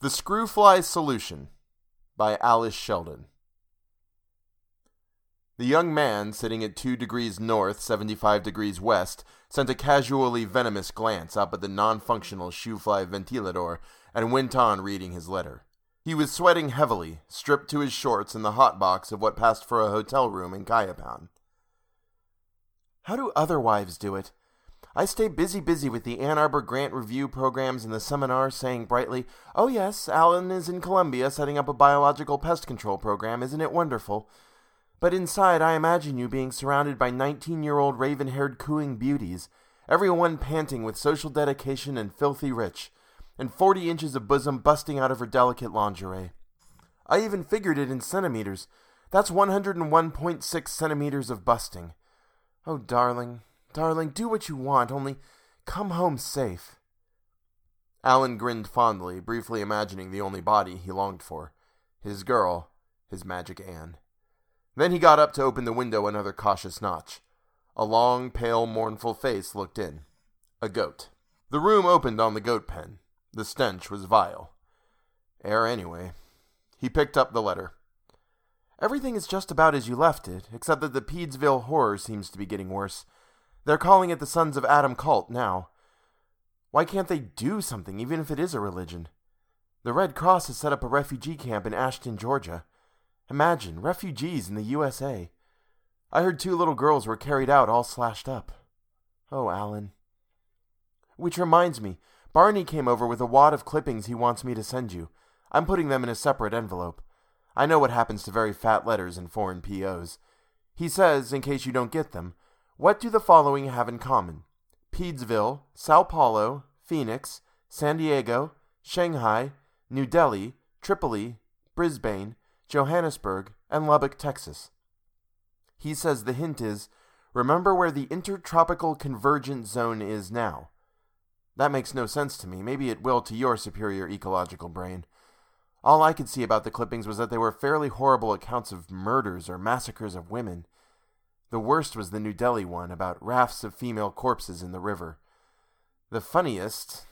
The Screwfly Solution by Alice Sheldon. The young man, sitting at 2 degrees north, 75 degrees west, sent a casually venomous glance up at the non functional shoe-fly ventilador and went on reading his letter. He was sweating heavily, stripped to his shorts in the hot box of what passed for a hotel room in Cuyapán. How do other wives do it? I stay busy, busy with the Ann Arbor grant review programs and the seminars, saying brightly, Oh, yes, Alan is in Colombia setting up a biological pest control program. Isn't it wonderful? But inside, I imagine you being surrounded by 19 year old raven haired cooing beauties, everyone panting with social dedication and filthy rich, and 40 inches of bosom busting out of her delicate lingerie. I even figured it in centimeters. That's 101.6 centimeters of busting. Oh, darling, Darling, do what you want, only come home safe. Alan grinned fondly, briefly imagining the only body he longed for his girl, his magic Anne. Then he got up to open the window another cautious notch. A long, pale, mournful face looked in. A goat. The room opened on the goat pen. The stench was vile. Air, anyway. He picked up the letter. Everything is just about as you left it, except that the Peedsville horror seems to be getting worse. They're calling it the Sons of Adam cult now. Why can't they do something, even if it is a religion? The Red Cross has set up a refugee camp in Ashton, Georgia. Imagine, refugees in the USA. I heard two little girls were carried out all slashed up. Oh, Alan. Which reminds me, Barney came over with a wad of clippings he wants me to send you. I'm putting them in a separate envelope. I know what happens to very fat letters in foreign POs. He says, in case you don't get them, what do the following have in common? Peedsville, Sao Paulo, Phoenix, San Diego, Shanghai, New Delhi, Tripoli, Brisbane, Johannesburg, and Lubbock, Texas. He says the hint is remember where the intertropical convergence zone is now. That makes no sense to me. Maybe it will to your superior ecological brain. All I could see about the clippings was that they were fairly horrible accounts of murders or massacres of women. The worst was the New Delhi one about rafts of female corpses in the river. The funniest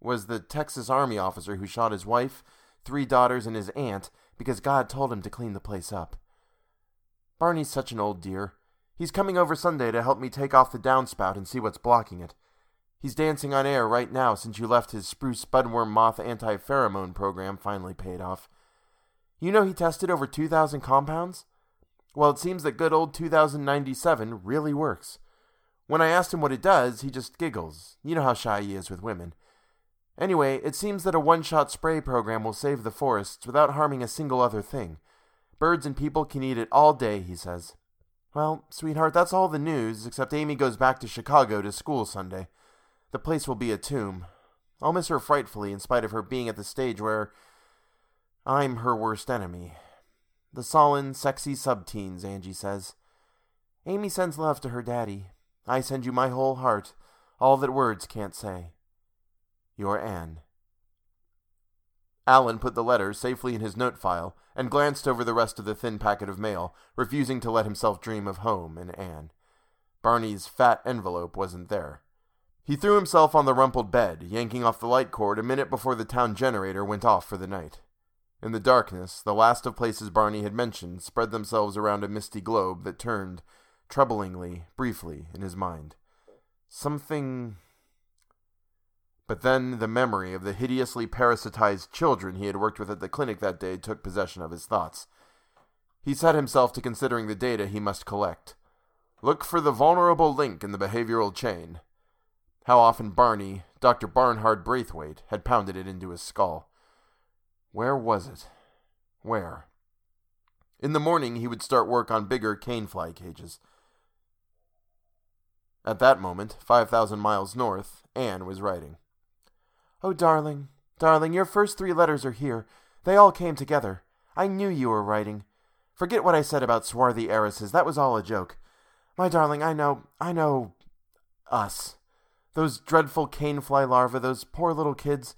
was the Texas Army officer who shot his wife, three daughters, and his aunt because God told him to clean the place up. Barney's such an old dear. He's coming over Sunday to help me take off the downspout and see what's blocking it. He's dancing on air right now since you left his spruce budworm moth anti pheromone program finally paid off. You know he tested over 2,000 compounds? Well, it seems that good old 2097 really works. When I asked him what it does, he just giggles. You know how shy he is with women. Anyway, it seems that a one shot spray program will save the forests without harming a single other thing. Birds and people can eat it all day, he says. Well, sweetheart, that's all the news, except Amy goes back to Chicago to school Sunday. The place will be a tomb. I'll miss her frightfully, in spite of her being at the stage where I'm her worst enemy. The sullen, sexy subteens, Angie says. Amy sends love to her daddy. I send you my whole heart, all that words can't say. Your Anne. Alan put the letter safely in his note file and glanced over the rest of the thin packet of mail, refusing to let himself dream of home and Anne. Barney's fat envelope wasn't there. He threw himself on the rumpled bed, yanking off the light cord a minute before the town generator went off for the night. In the darkness, the last of places Barney had mentioned spread themselves around a misty globe that turned, troublingly, briefly, in his mind. Something. But then the memory of the hideously parasitized children he had worked with at the clinic that day took possession of his thoughts. He set himself to considering the data he must collect. Look for the vulnerable link in the behavioral chain. How often Barney, Dr. Barnhard Braithwaite, had pounded it into his skull. Where was it? Where? In the morning, he would start work on bigger cane fly cages. At that moment, 5,000 miles north, Anne was writing. Oh, darling, darling, your first three letters are here. They all came together. I knew you were writing. Forget what I said about swarthy heiresses. That was all a joke. My darling, I know, I know us. Those dreadful cane fly larvae, those poor little kids.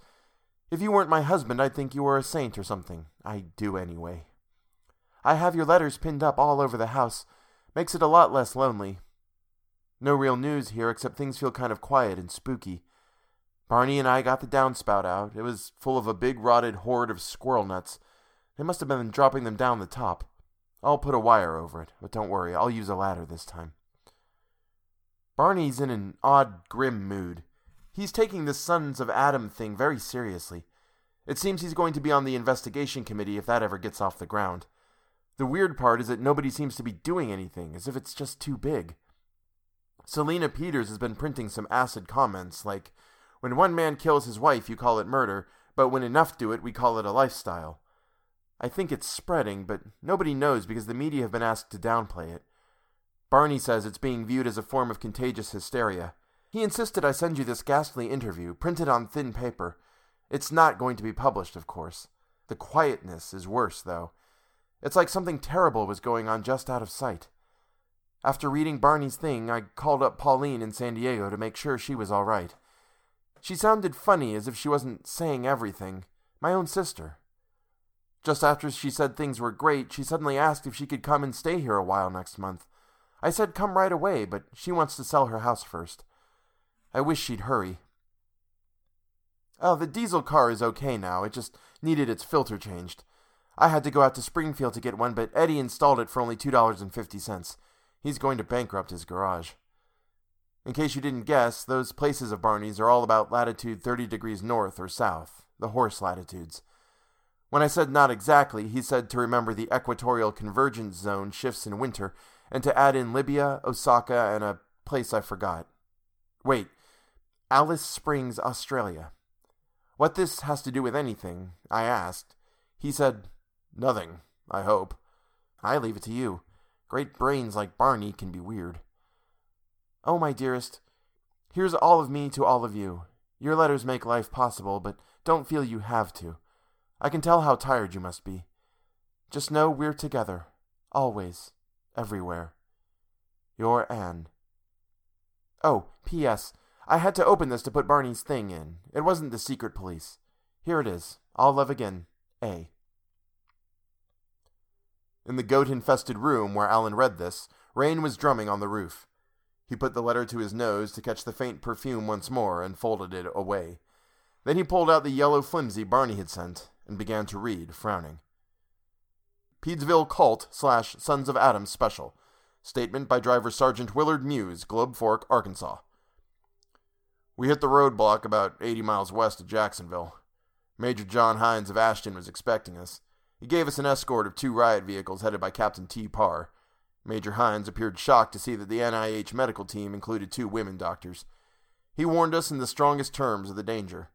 If you weren't my husband, I'd think you were a saint or something. I do anyway. I have your letters pinned up all over the house. Makes it a lot less lonely. No real news here, except things feel kind of quiet and spooky. Barney and I got the downspout out. It was full of a big rotted hoard of squirrel nuts. They must have been dropping them down the top. I'll put a wire over it, but don't worry, I'll use a ladder this time. Barney's in an odd, grim mood. He's taking this Sons of Adam thing very seriously. It seems he's going to be on the investigation committee if that ever gets off the ground. The weird part is that nobody seems to be doing anything, as if it's just too big. Selena Peters has been printing some acid comments like, when one man kills his wife, you call it murder, but when enough do it, we call it a lifestyle. I think it's spreading, but nobody knows because the media have been asked to downplay it. Barney says it's being viewed as a form of contagious hysteria. He insisted I send you this ghastly interview, printed on thin paper. It's not going to be published, of course. The quietness is worse, though. It's like something terrible was going on just out of sight. After reading Barney's thing, I called up Pauline in San Diego to make sure she was all right. She sounded funny, as if she wasn't saying everything. My own sister. Just after she said things were great, she suddenly asked if she could come and stay here a while next month. I said come right away, but she wants to sell her house first. I wish she'd hurry. Oh, the diesel car is okay now. It just needed its filter changed. I had to go out to Springfield to get one, but Eddie installed it for only $2.50. He's going to bankrupt his garage. In case you didn't guess, those places of Barney's are all about latitude 30 degrees north or south, the horse latitudes. When I said not exactly, he said to remember the equatorial convergence zone shifts in winter and to add in Libya, Osaka, and a place I forgot. Wait, Alice Springs, Australia. What this has to do with anything, I asked. He said, Nothing, I hope. I leave it to you. Great brains like Barney can be weird. Oh, my dearest, here's all of me to all of you. Your letters make life possible, but don't feel you have to. I can tell how tired you must be. Just know we're together, always, everywhere. Your Anne. Oh, P.S. I had to open this to put Barney's thing in. It wasn't the secret police. Here it is. All love again. A. In the goat infested room where Alan read this, rain was drumming on the roof. He put the letter to his nose to catch the faint perfume once more and folded it away. Then he pulled out the yellow flimsy Barney had sent and began to read, frowning. Peedsville Cult slash Sons of Adam Special. Statement by Driver Sergeant Willard Muse, Globe Fork, Arkansas. We hit the roadblock about 80 miles west of Jacksonville. Major John Hines of Ashton was expecting us. He gave us an escort of two riot vehicles headed by Captain T. Parr. Major Hines appeared shocked to see that the NIH medical team included two women doctors. He warned us in the strongest terms of the danger.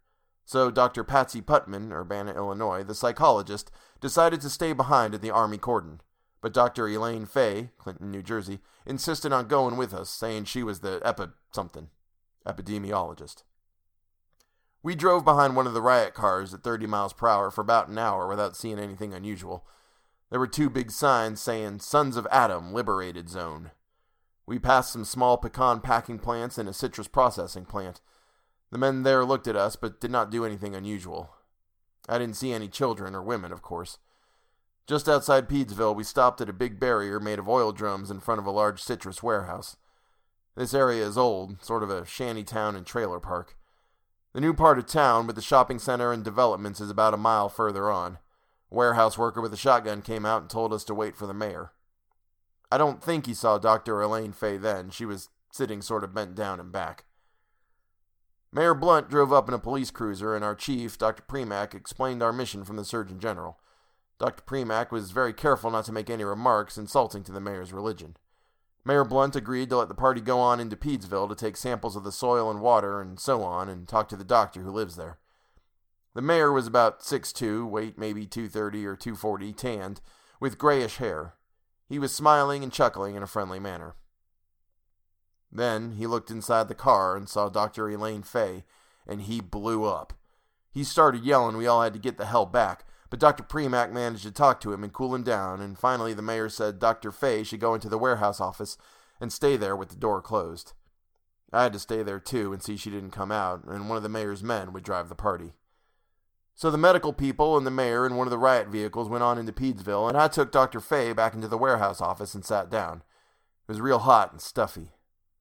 So Dr. Patsy Putman, Urbana, Illinois, the psychologist, decided to stay behind at the Army cordon. But Dr. Elaine Fay, Clinton, New Jersey, insisted on going with us, saying she was the epi something, epidemiologist. We drove behind one of the riot cars at 30 miles per hour for about an hour without seeing anything unusual. There were two big signs saying Sons of Adam Liberated Zone. We passed some small pecan packing plants and a citrus processing plant. The men there looked at us, but did not do anything unusual. I didn't see any children or women, of course. Just outside Peedsville, we stopped at a big barrier made of oil drums in front of a large citrus warehouse. This area is old, sort of a shanty town and trailer park. The new part of town with the shopping center and developments is about a mile further on. A warehouse worker with a shotgun came out and told us to wait for the mayor. I don't think he saw Dr. Elaine Fay then. She was sitting sort of bent down and back. Mayor Blunt drove up in a police cruiser, and our chief, Dr. Premack, explained our mission from the Surgeon General. Dr. Premack was very careful not to make any remarks insulting to the mayor's religion. Mayor Blunt agreed to let the party go on into Peedsville to take samples of the soil and water and so on and talk to the doctor who lives there. The mayor was about six two, weight maybe 230 or 240, tanned, with grayish hair. He was smiling and chuckling in a friendly manner. Then he looked inside the car and saw Dr. Elaine Fay, and he blew up. He started yelling we all had to get the hell back, but Dr. Premack managed to talk to him and cool him down, and finally the mayor said Dr. Fay should go into the warehouse office and stay there with the door closed. I had to stay there too and see she didn't come out, and one of the mayor's men would drive the party. So the medical people and the mayor and one of the riot vehicles went on into Peedsville, and I took Dr. Fay back into the warehouse office and sat down. It was real hot and stuffy.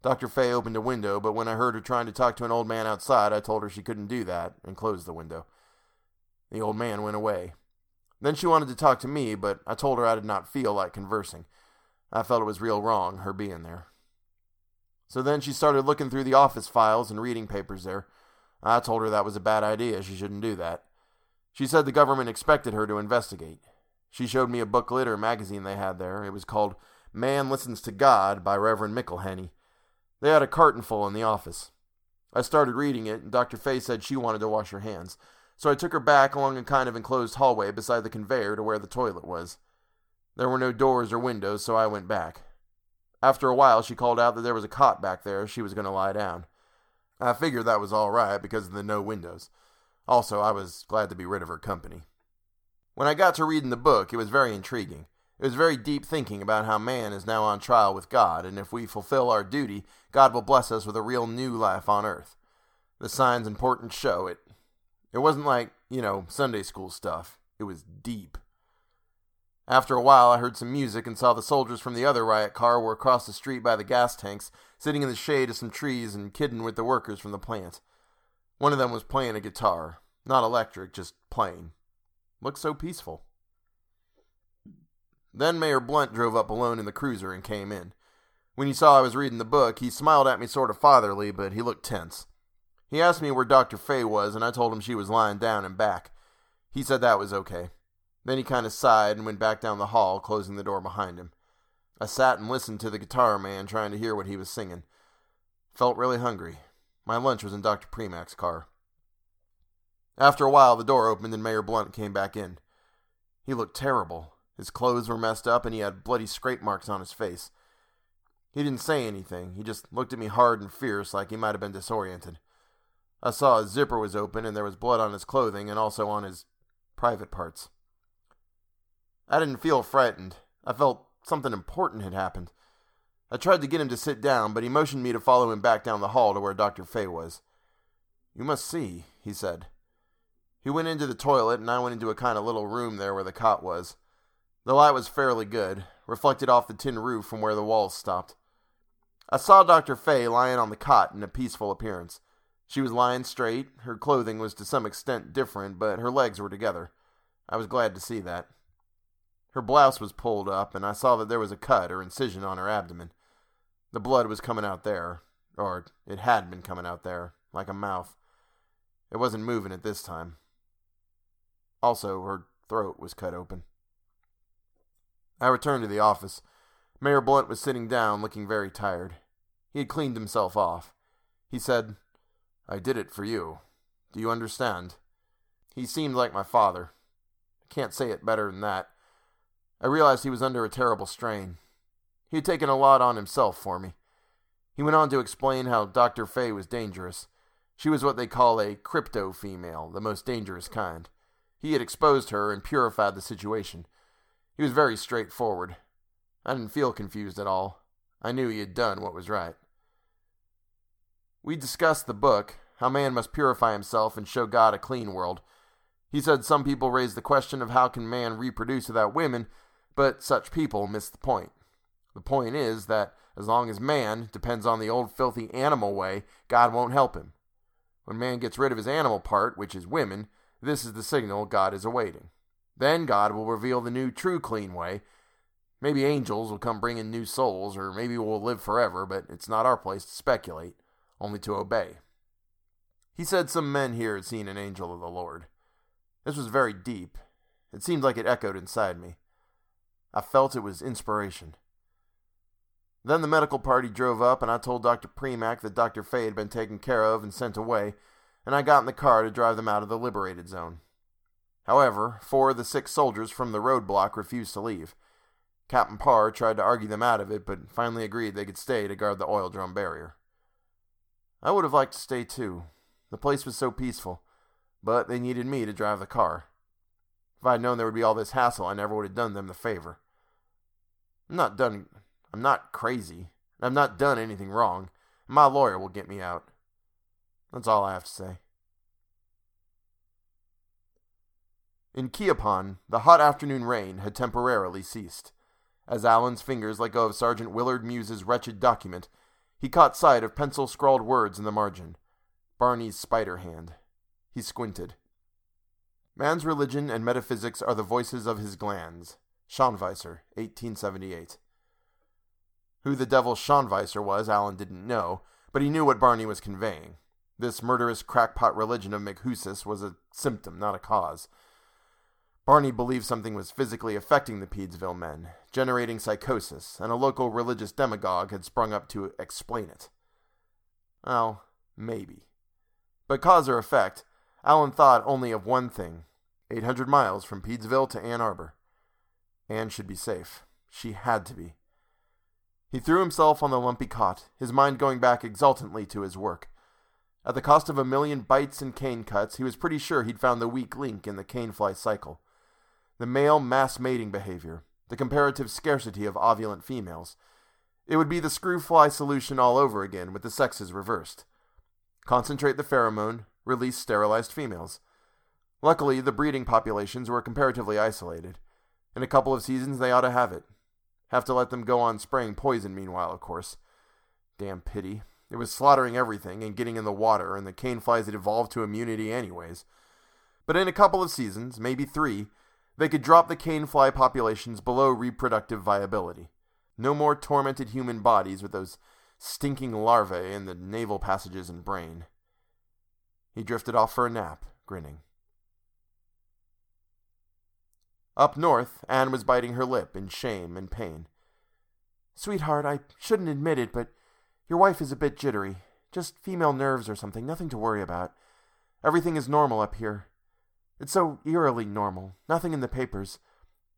Dr. Fay opened a window, but when I heard her trying to talk to an old man outside, I told her she couldn't do that and closed the window. The old man went away. Then she wanted to talk to me, but I told her I did not feel like conversing. I felt it was real wrong, her being there. So then she started looking through the office files and reading papers there. I told her that was a bad idea, she shouldn't do that. She said the government expected her to investigate. She showed me a booklet or magazine they had there. It was called Man Listens to God by Reverend McIlhenny. They had a carton full in the office. I started reading it, and Dr. Fay said she wanted to wash her hands, so I took her back along a kind of enclosed hallway beside the conveyor to where the toilet was. There were no doors or windows, so I went back. After a while, she called out that there was a cot back there she was going to lie down. I figured that was all right because of the no windows. Also, I was glad to be rid of her company. When I got to reading the book, it was very intriguing. It was very deep thinking about how man is now on trial with God, and if we fulfill our duty, God will bless us with a real new life on earth. The signs and portents show it. It wasn't like, you know, Sunday school stuff. It was deep. After a while, I heard some music and saw the soldiers from the other riot car were across the street by the gas tanks, sitting in the shade of some trees and kidding with the workers from the plant. One of them was playing a guitar. Not electric, just plain. Looked so peaceful. Then Mayor Blunt drove up alone in the cruiser and came in. When he saw I was reading the book, he smiled at me sort of fatherly, but he looked tense. He asked me where Dr. Fay was, and I told him she was lying down and back. He said that was okay. Then he kind of sighed and went back down the hall, closing the door behind him. I sat and listened to the guitar man, trying to hear what he was singing. Felt really hungry. My lunch was in Dr. Premack's car. After a while, the door opened and Mayor Blunt came back in. He looked terrible. His clothes were messed up and he had bloody scrape marks on his face. He didn't say anything. He just looked at me hard and fierce like he might have been disoriented. I saw his zipper was open and there was blood on his clothing and also on his private parts. I didn't feel frightened. I felt something important had happened. I tried to get him to sit down, but he motioned me to follow him back down the hall to where Dr. Fay was. You must see, he said. He went into the toilet, and I went into a kind of little room there where the cot was. The light was fairly good, reflected off the tin roof from where the walls stopped. I saw Dr. Fay lying on the cot in a peaceful appearance. She was lying straight, her clothing was to some extent different, but her legs were together. I was glad to see that. Her blouse was pulled up, and I saw that there was a cut or incision on her abdomen. The blood was coming out there, or it had been coming out there, like a mouth. It wasn't moving at this time. Also, her throat was cut open. I returned to the office. Mayor Blunt was sitting down, looking very tired. He had cleaned himself off. He said, I did it for you. Do you understand? He seemed like my father. I can't say it better than that. I realized he was under a terrible strain. He had taken a lot on himself for me. He went on to explain how Dr. Fay was dangerous. She was what they call a crypto female, the most dangerous kind. He had exposed her and purified the situation. He was very straightforward. I didn't feel confused at all. I knew he had done what was right. We discussed the book, how man must purify himself and show God a clean world. He said some people raise the question of how can man reproduce without women, but such people miss the point. The point is that as long as man depends on the old filthy animal way, God won't help him. When man gets rid of his animal part, which is women, this is the signal God is awaiting. Then God will reveal the new true clean way. Maybe angels will come bringing new souls, or maybe we'll live forever, but it's not our place to speculate, only to obey. He said some men here had seen an angel of the Lord. This was very deep. It seemed like it echoed inside me. I felt it was inspiration. Then the medical party drove up, and I told Dr. Premack that Dr. Fay had been taken care of and sent away, and I got in the car to drive them out of the liberated zone. However, four of the six soldiers from the roadblock refused to leave. Captain Parr tried to argue them out of it, but finally agreed they could stay to guard the oil drum barrier. I would have liked to stay too. The place was so peaceful, but they needed me to drive the car. If I had known there would be all this hassle, I never would have done them the favor. I'm not done. I'm not crazy. I've not done anything wrong. My lawyer will get me out. That's all I have to say. In Cuyapán, the hot afternoon rain had temporarily ceased. As Alan's fingers let go of Sergeant Willard Muse's wretched document, He caught sight of pencil scrawled words in the margin Barney's spider hand. He squinted. Man's religion and metaphysics are the voices of his glands. Schonweiser, 1878. Who the devil Schonweiser was, Alan didn't know, but he knew what Barney was conveying. This murderous crackpot religion of McHusis was a symptom, not a cause. Barney believed something was physically affecting the Peedsville men, generating psychosis, and a local religious demagogue had sprung up to explain it. Well, maybe. But cause or effect, Alan thought only of one thing 800 miles from Peedsville to Ann Arbor. Anne should be safe. She had to be. He threw himself on the lumpy cot, his mind going back exultantly to his work. At the cost of a million bites and cane cuts, he was pretty sure he'd found the weak link in the cane fly cycle the male mass mating behavior, the comparative scarcity of ovulent females. It would be the screw fly solution all over again with the sexes reversed. Concentrate the pheromone, release sterilized females. Luckily, the breeding populations were comparatively isolated. In a couple of seasons, they ought to have it. Have to let them go on spraying poison meanwhile, of course. Damn pity. It was slaughtering everything and getting in the water, and the cane flies had evolved to immunity anyways. But in a couple of seasons, maybe three, they could drop the cane fly populations below reproductive viability. No more tormented human bodies with those stinking larvae in the naval passages and brain. He drifted off for a nap, grinning. Up north, Anne was biting her lip in shame and pain. Sweetheart, I shouldn't admit it, but your wife is a bit jittery. Just female nerves or something, nothing to worry about. Everything is normal up here. It's so eerily normal. Nothing in the papers.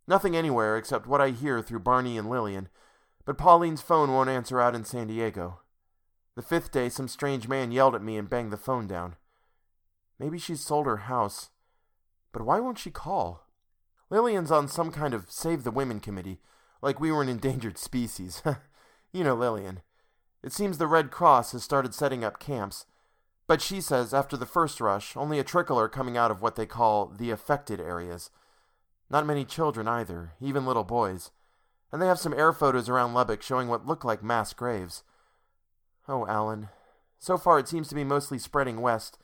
Nothing anywhere except what I hear through Barney and Lillian. But Pauline's phone won't answer out in San Diego. The fifth day, some strange man yelled at me and banged the phone down. Maybe she's sold her house. But why won't she call? Lillian's on some kind of Save the Women committee, like we were an endangered species. you know Lillian. It seems the Red Cross has started setting up camps, but she says after the first rush, only a trickle are coming out of what they call the affected areas. Not many children either, even little boys. And they have some air photos around Lubbock showing what look like mass graves. Oh, Alan. So far it seems to be mostly spreading west,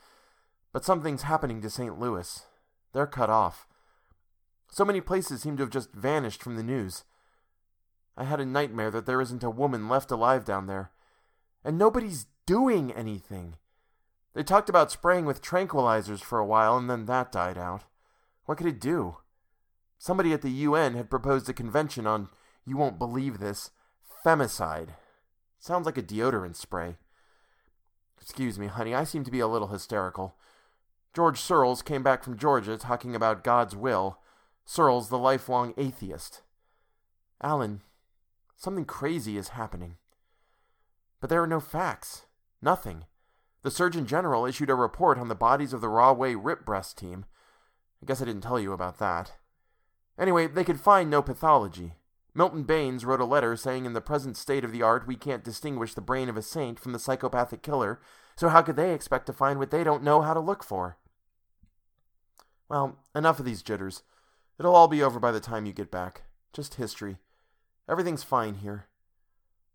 but something's happening to St. Louis. They're cut off. So many places seem to have just vanished from the news. I had a nightmare that there isn't a woman left alive down there. And nobody's doing anything. They talked about spraying with tranquilizers for a while, and then that died out. What could it do? Somebody at the UN had proposed a convention on, you won't believe this, femicide. Sounds like a deodorant spray. Excuse me, honey, I seem to be a little hysterical. George Searles came back from Georgia talking about God's will. Searles, the lifelong atheist. Alan, something crazy is happening. But there are no facts. Nothing. The Surgeon General issued a report on the bodies of the Rahway Rip Breast team. I guess I didn't tell you about that. Anyway, they could find no pathology. Milton Baines wrote a letter saying in the present state of the art we can't distinguish the brain of a saint from the psychopathic killer, so how could they expect to find what they don't know how to look for? Well, enough of these jitters. It'll all be over by the time you get back. Just history. Everything's fine here.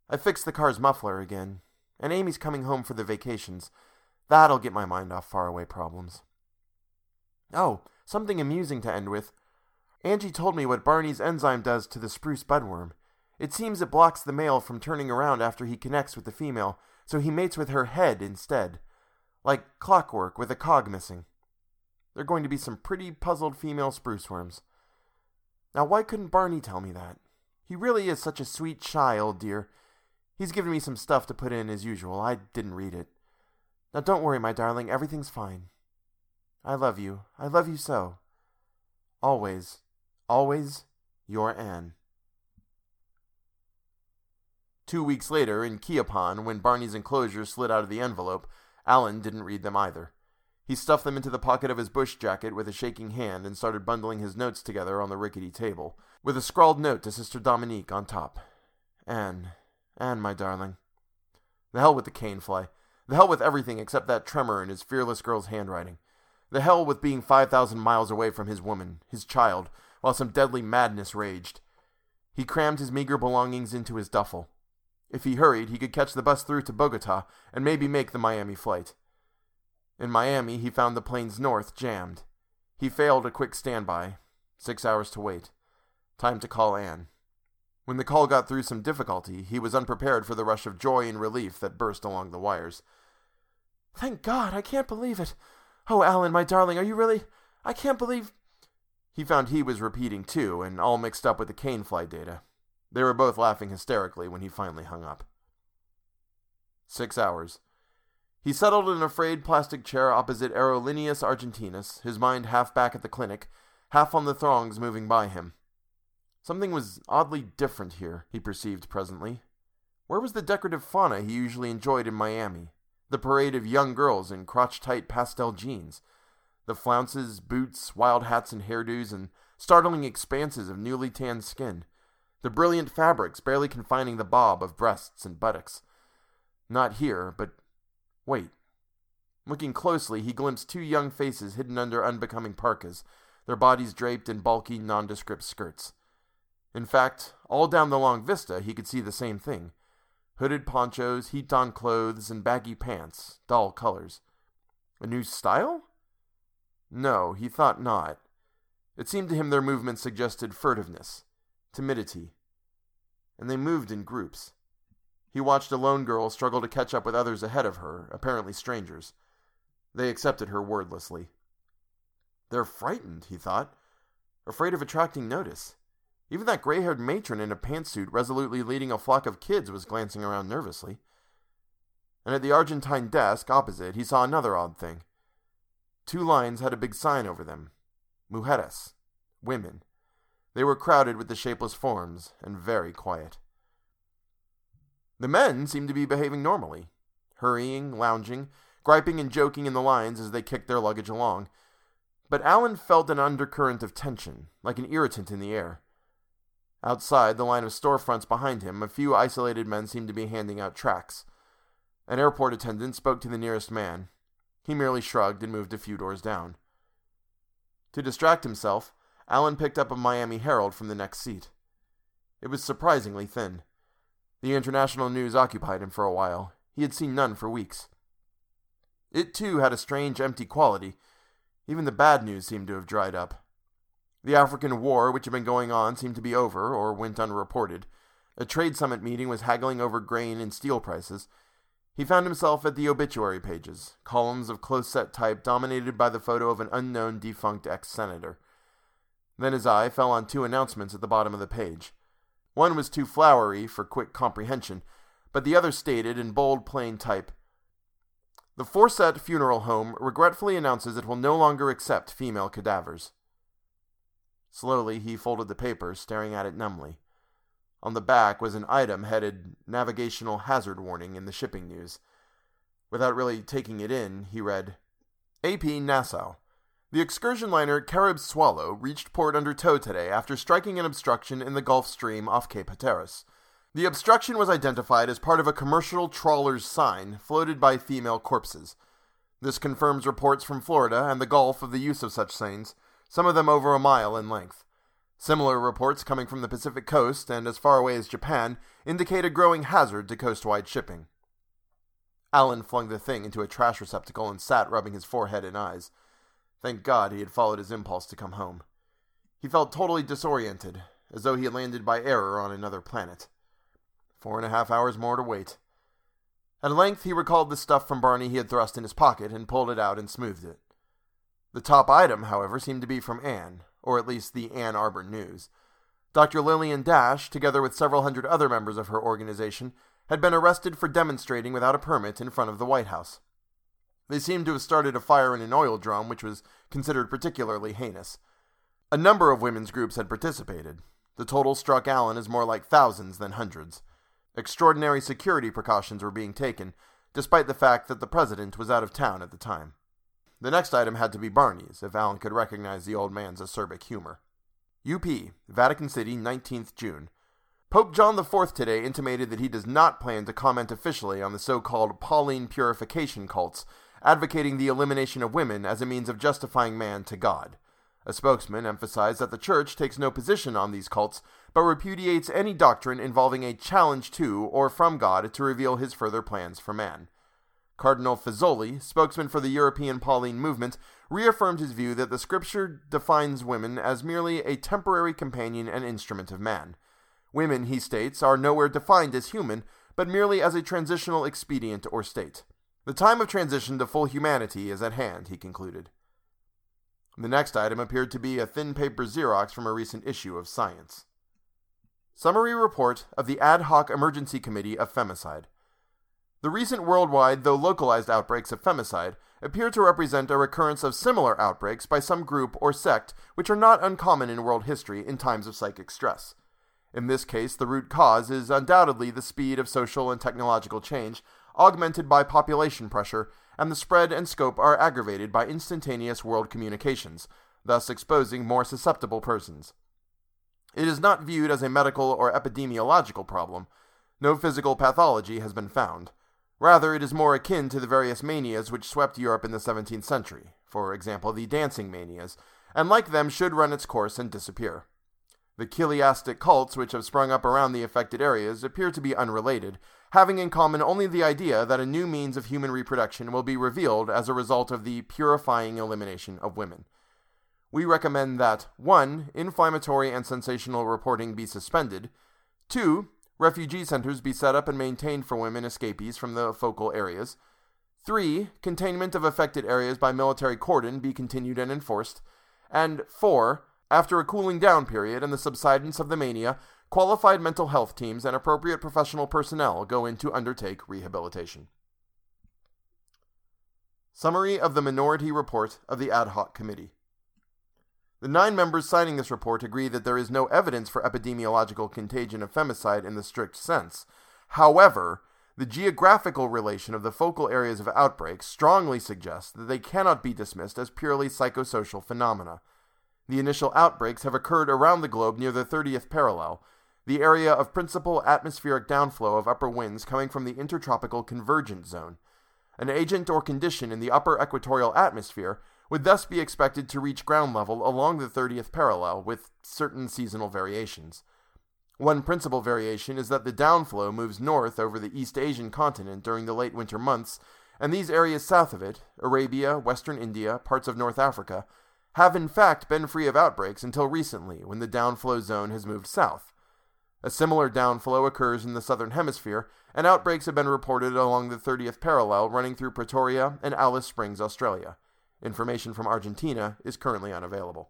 I fixed the car's muffler again and Amy's coming home for the vacations. That'll get my mind off faraway problems. Oh, something amusing to end with. Angie told me what Barney's enzyme does to the spruce budworm. It seems it blocks the male from turning around after he connects with the female, so he mates with her head instead. Like clockwork with a cog missing. They're going to be some pretty puzzled female spruce worms. Now, why couldn't Barney tell me that? He really is such a sweet, shy old dear, He's given me some stuff to put in as usual. I didn't read it. Now don't worry, my darling. Everything's fine. I love you. I love you so. Always, always, your Anne. Two weeks later, in Cuyapán, when Barney's enclosures slid out of the envelope, Alan didn't read them either. He stuffed them into the pocket of his bush jacket with a shaking hand and started bundling his notes together on the rickety table, with a scrawled note to Sister Dominique on top. Anne, Anne, my darling. The hell with the cane fly. The hell with everything except that tremor in his fearless girl's handwriting. The hell with being 5,000 miles away from his woman, his child, while some deadly madness raged. He crammed his meager belongings into his duffel. If he hurried, he could catch the bus through to Bogota and maybe make the Miami flight. In Miami, he found the planes north jammed. He failed a quick standby. Six hours to wait. Time to call Anne. When the call got through some difficulty, he was unprepared for the rush of joy and relief that burst along the wires. Thank God, I can't believe it. Oh, Alan, my darling, are you really? I can't believe. He found he was repeating too, and all mixed up with the cane fly data. They were both laughing hysterically when he finally hung up. Six hours. He settled in a frayed plastic chair opposite Aerolíneas Argentinas, his mind half back at the clinic, half on the throngs moving by him. Something was oddly different here, he perceived presently. Where was the decorative fauna he usually enjoyed in Miami? The parade of young girls in crotch tight pastel jeans, the flounces, boots, wild hats and hairdos, and startling expanses of newly tanned skin, the brilliant fabrics barely confining the bob of breasts and buttocks. Not here, but wait. Looking closely, he glimpsed two young faces hidden under unbecoming parkas, their bodies draped in bulky, nondescript skirts. In fact, all down the long vista he could see the same thing hooded ponchos, heaped on clothes, and baggy pants, dull colors. A new style? No, he thought not. It seemed to him their movements suggested furtiveness, timidity. And they moved in groups. He watched a lone girl struggle to catch up with others ahead of her, apparently strangers. They accepted her wordlessly. They're frightened, he thought, afraid of attracting notice. Even that gray haired matron in a pantsuit resolutely leading a flock of kids was glancing around nervously. And at the Argentine desk opposite, he saw another odd thing. Two lines had a big sign over them Mujeres, women. They were crowded with the shapeless forms and very quiet. The men seemed to be behaving normally, hurrying, lounging, griping and joking in the lines as they kicked their luggage along. But Alan felt an undercurrent of tension, like an irritant in the air. Outside the line of storefronts behind him, a few isolated men seemed to be handing out tracts. An airport attendant spoke to the nearest man. He merely shrugged and moved a few doors down. To distract himself, Alan picked up a Miami Herald from the next seat. It was surprisingly thin. The international news occupied him for a while. He had seen none for weeks. It too had a strange, empty quality. Even the bad news seemed to have dried up. The African war, which had been going on, seemed to be over, or went unreported. A trade summit meeting was haggling over grain and steel prices. He found himself at the obituary pages, columns of close set type dominated by the photo of an unknown defunct ex senator. Then his eye fell on two announcements at the bottom of the page. One was too flowery for quick comprehension, but the other stated in bold, plain type The Forset Funeral Home regretfully announces it will no longer accept female cadavers. Slowly, he folded the paper, staring at it numbly. On the back was an item headed Navigational Hazard Warning in the shipping news. Without really taking it in, he read AP Nassau. The excursion liner Carib Swallow reached port under tow today after striking an obstruction in the Gulf Stream off Cape Hatteras. The obstruction was identified as part of a commercial trawler's sign floated by female corpses. This confirms reports from Florida and the Gulf of the use of such signs some of them over a mile in length. Similar reports coming from the Pacific coast and as far away as Japan indicate a growing hazard to coastwide shipping. Alan flung the thing into a trash receptacle and sat rubbing his forehead and eyes. Thank God he had followed his impulse to come home. He felt totally disoriented, as though he had landed by error on another planet. Four and a half hours more to wait. At length he recalled the stuff from Barney he had thrust in his pocket and pulled it out and smoothed it. The top item, however, seemed to be from Anne, or at least the Ann Arbor News. Dr. Lillian Dash, together with several hundred other members of her organization, had been arrested for demonstrating without a permit in front of the White House. They seemed to have started a fire in an oil drum, which was considered particularly heinous. A number of women's groups had participated. The total struck Alan as more like thousands than hundreds. Extraordinary security precautions were being taken, despite the fact that the president was out of town at the time. The next item had to be Barney's, if Alan could recognize the old man's acerbic humor. UP, Vatican City, 19th June. Pope John IV today intimated that he does not plan to comment officially on the so called Pauline purification cults, advocating the elimination of women as a means of justifying man to God. A spokesman emphasized that the Church takes no position on these cults, but repudiates any doctrine involving a challenge to or from God to reveal his further plans for man. Cardinal Fazzoli, spokesman for the European Pauline movement, reaffirmed his view that the scripture defines women as merely a temporary companion and instrument of man. Women, he states, are nowhere defined as human, but merely as a transitional expedient or state. The time of transition to full humanity is at hand, he concluded. The next item appeared to be a thin paper Xerox from a recent issue of Science. Summary report of the Ad hoc Emergency Committee of Femicide. The recent worldwide, though localized outbreaks of femicide appear to represent a recurrence of similar outbreaks by some group or sect which are not uncommon in world history in times of psychic stress. In this case, the root cause is undoubtedly the speed of social and technological change, augmented by population pressure, and the spread and scope are aggravated by instantaneous world communications, thus exposing more susceptible persons. It is not viewed as a medical or epidemiological problem. No physical pathology has been found. Rather, it is more akin to the various manias which swept Europe in the 17th century, for example, the dancing manias, and like them should run its course and disappear. The chiliastic cults which have sprung up around the affected areas appear to be unrelated, having in common only the idea that a new means of human reproduction will be revealed as a result of the purifying elimination of women. We recommend that 1. Inflammatory and sensational reporting be suspended, 2. Refugee centers be set up and maintained for women escapees from the focal areas. 3. Containment of affected areas by military cordon be continued and enforced. And 4. After a cooling down period and the subsidence of the mania, qualified mental health teams and appropriate professional personnel go in to undertake rehabilitation. Summary of the Minority Report of the Ad Hoc Committee. The nine members signing this report agree that there is no evidence for epidemiological contagion of femicide in the strict sense. However, the geographical relation of the focal areas of outbreak strongly suggests that they cannot be dismissed as purely psychosocial phenomena. The initial outbreaks have occurred around the globe near the 30th parallel, the area of principal atmospheric downflow of upper winds coming from the intertropical convergence zone. An agent or condition in the upper equatorial atmosphere would thus be expected to reach ground level along the 30th parallel with certain seasonal variations. One principal variation is that the downflow moves north over the East Asian continent during the late winter months, and these areas south of it, Arabia, western India, parts of North Africa, have in fact been free of outbreaks until recently when the downflow zone has moved south. A similar downflow occurs in the southern hemisphere, and outbreaks have been reported along the 30th parallel running through Pretoria and Alice Springs, Australia. Information from Argentina is currently unavailable.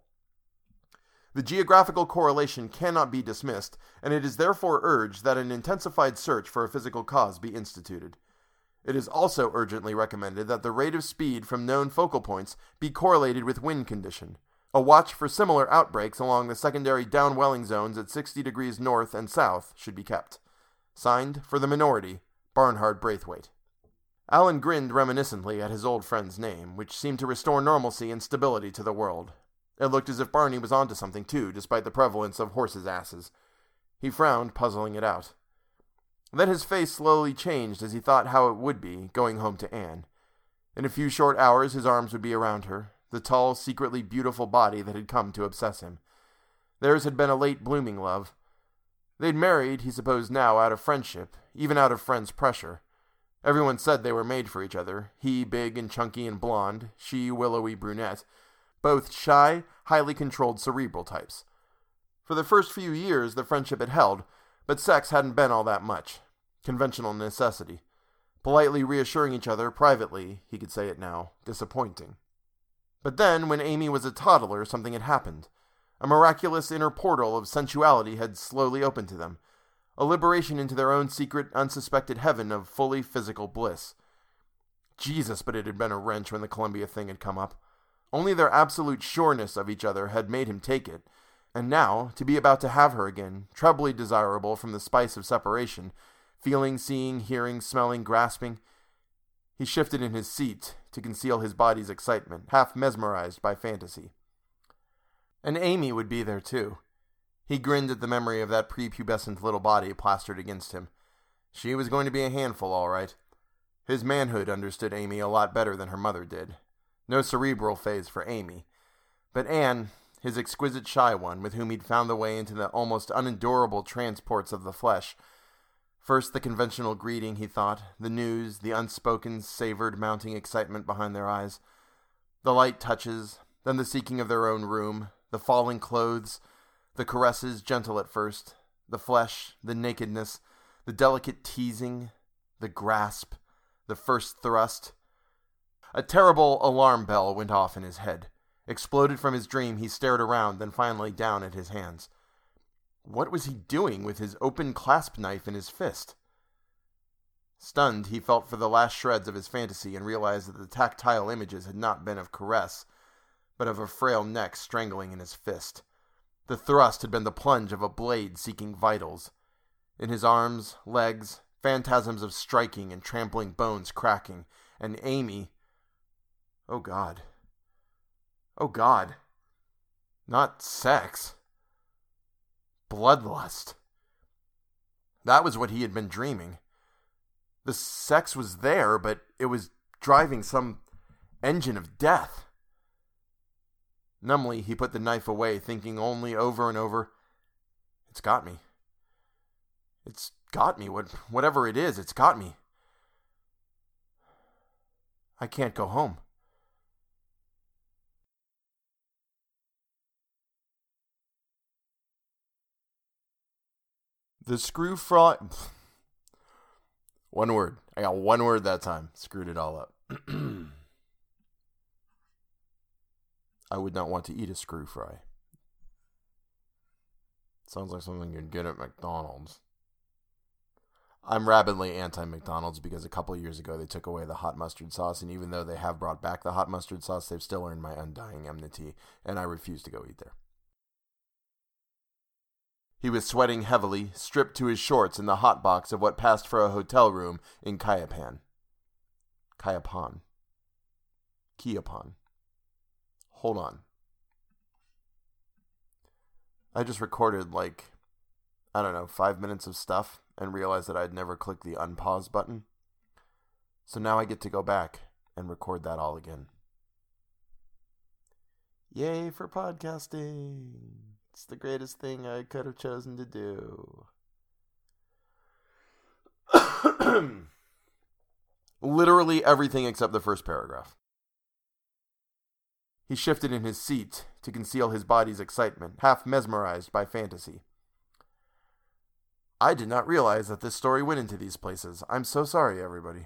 The geographical correlation cannot be dismissed, and it is therefore urged that an intensified search for a physical cause be instituted. It is also urgently recommended that the rate of speed from known focal points be correlated with wind condition. A watch for similar outbreaks along the secondary downwelling zones at 60 degrees north and south should be kept. Signed, for the minority, Barnhard Braithwaite. Alan grinned reminiscently at his old friend's name, which seemed to restore normalcy and stability to the world. It looked as if Barney was onto something, too, despite the prevalence of horses' asses. He frowned, puzzling it out. Then his face slowly changed as he thought how it would be, going home to Anne. In a few short hours his arms would be around her, the tall, secretly beautiful body that had come to obsess him. Theirs had been a late blooming love. They'd married, he supposed now, out of friendship, even out of friends' pressure. Everyone said they were made for each other, he big and chunky and blonde, she willowy brunette, both shy, highly controlled cerebral types. For the first few years the friendship had held, but sex hadn't been all that much. Conventional necessity. Politely reassuring each other privately, he could say it now, disappointing. But then, when Amy was a toddler, something had happened. A miraculous inner portal of sensuality had slowly opened to them, a liberation into their own secret, unsuspected heaven of fully physical bliss. Jesus, but it had been a wrench when the Colombia thing had come up. Only their absolute sureness of each other had made him take it, and now, to be about to have her again, trebly desirable from the spice of separation, feeling, seeing, hearing, smelling, grasping, he shifted in his seat to conceal his body's excitement, half mesmerized by fantasy. And Amy would be there too. He grinned at the memory of that prepubescent little body plastered against him. She was going to be a handful, all right. His manhood understood Amy a lot better than her mother did. No cerebral phase for Amy. But Anne, his exquisite shy one, with whom he'd found the way into the almost unendurable transports of the flesh, First, the conventional greeting, he thought, the news, the unspoken, savored mounting excitement behind their eyes, the light touches, then the seeking of their own room, the falling clothes, the caresses, gentle at first, the flesh, the nakedness, the delicate teasing, the grasp, the first thrust. A terrible alarm bell went off in his head. Exploded from his dream, he stared around, then finally down at his hands. What was he doing with his open clasp knife in his fist? Stunned, he felt for the last shreds of his fantasy and realized that the tactile images had not been of caress, but of a frail neck strangling in his fist. The thrust had been the plunge of a blade seeking vitals. In his arms, legs, phantasms of striking and trampling bones cracking, and Amy. Oh God. Oh God. Not sex bloodlust. That was what he had been dreaming. The sex was there, but it was driving some engine of death. Numbly, he put the knife away, thinking only over and over, It's got me. It's got me. What, whatever it is, it's got me. I can't go home. The screw fry. one word. I got one word that time. Screwed it all up. I would not want to eat a screw fry. Sounds like something you'd get at McDonald's. I'm rabidly anti McDonald's because a couple years ago they took away the hot mustard sauce, and even though they have brought back the hot mustard sauce, they've still earned my undying enmity, and I refuse to go eat there. He was sweating heavily, stripped to his shorts in the hot box of what passed for a hotel room in Kayapan. Kayapan. Kiapan. Hold on. I just recorded like, I don't know, five minutes of stuff and realized that I'd never clicked the unpause button. So now I get to go back and record that all again. Yay for podcasting! It's the greatest thing I could have chosen to do. Literally everything except the first paragraph. He shifted in his seat to conceal his body's excitement, half mesmerized by fantasy. I did not realize that this story went into these places. I'm so sorry, everybody.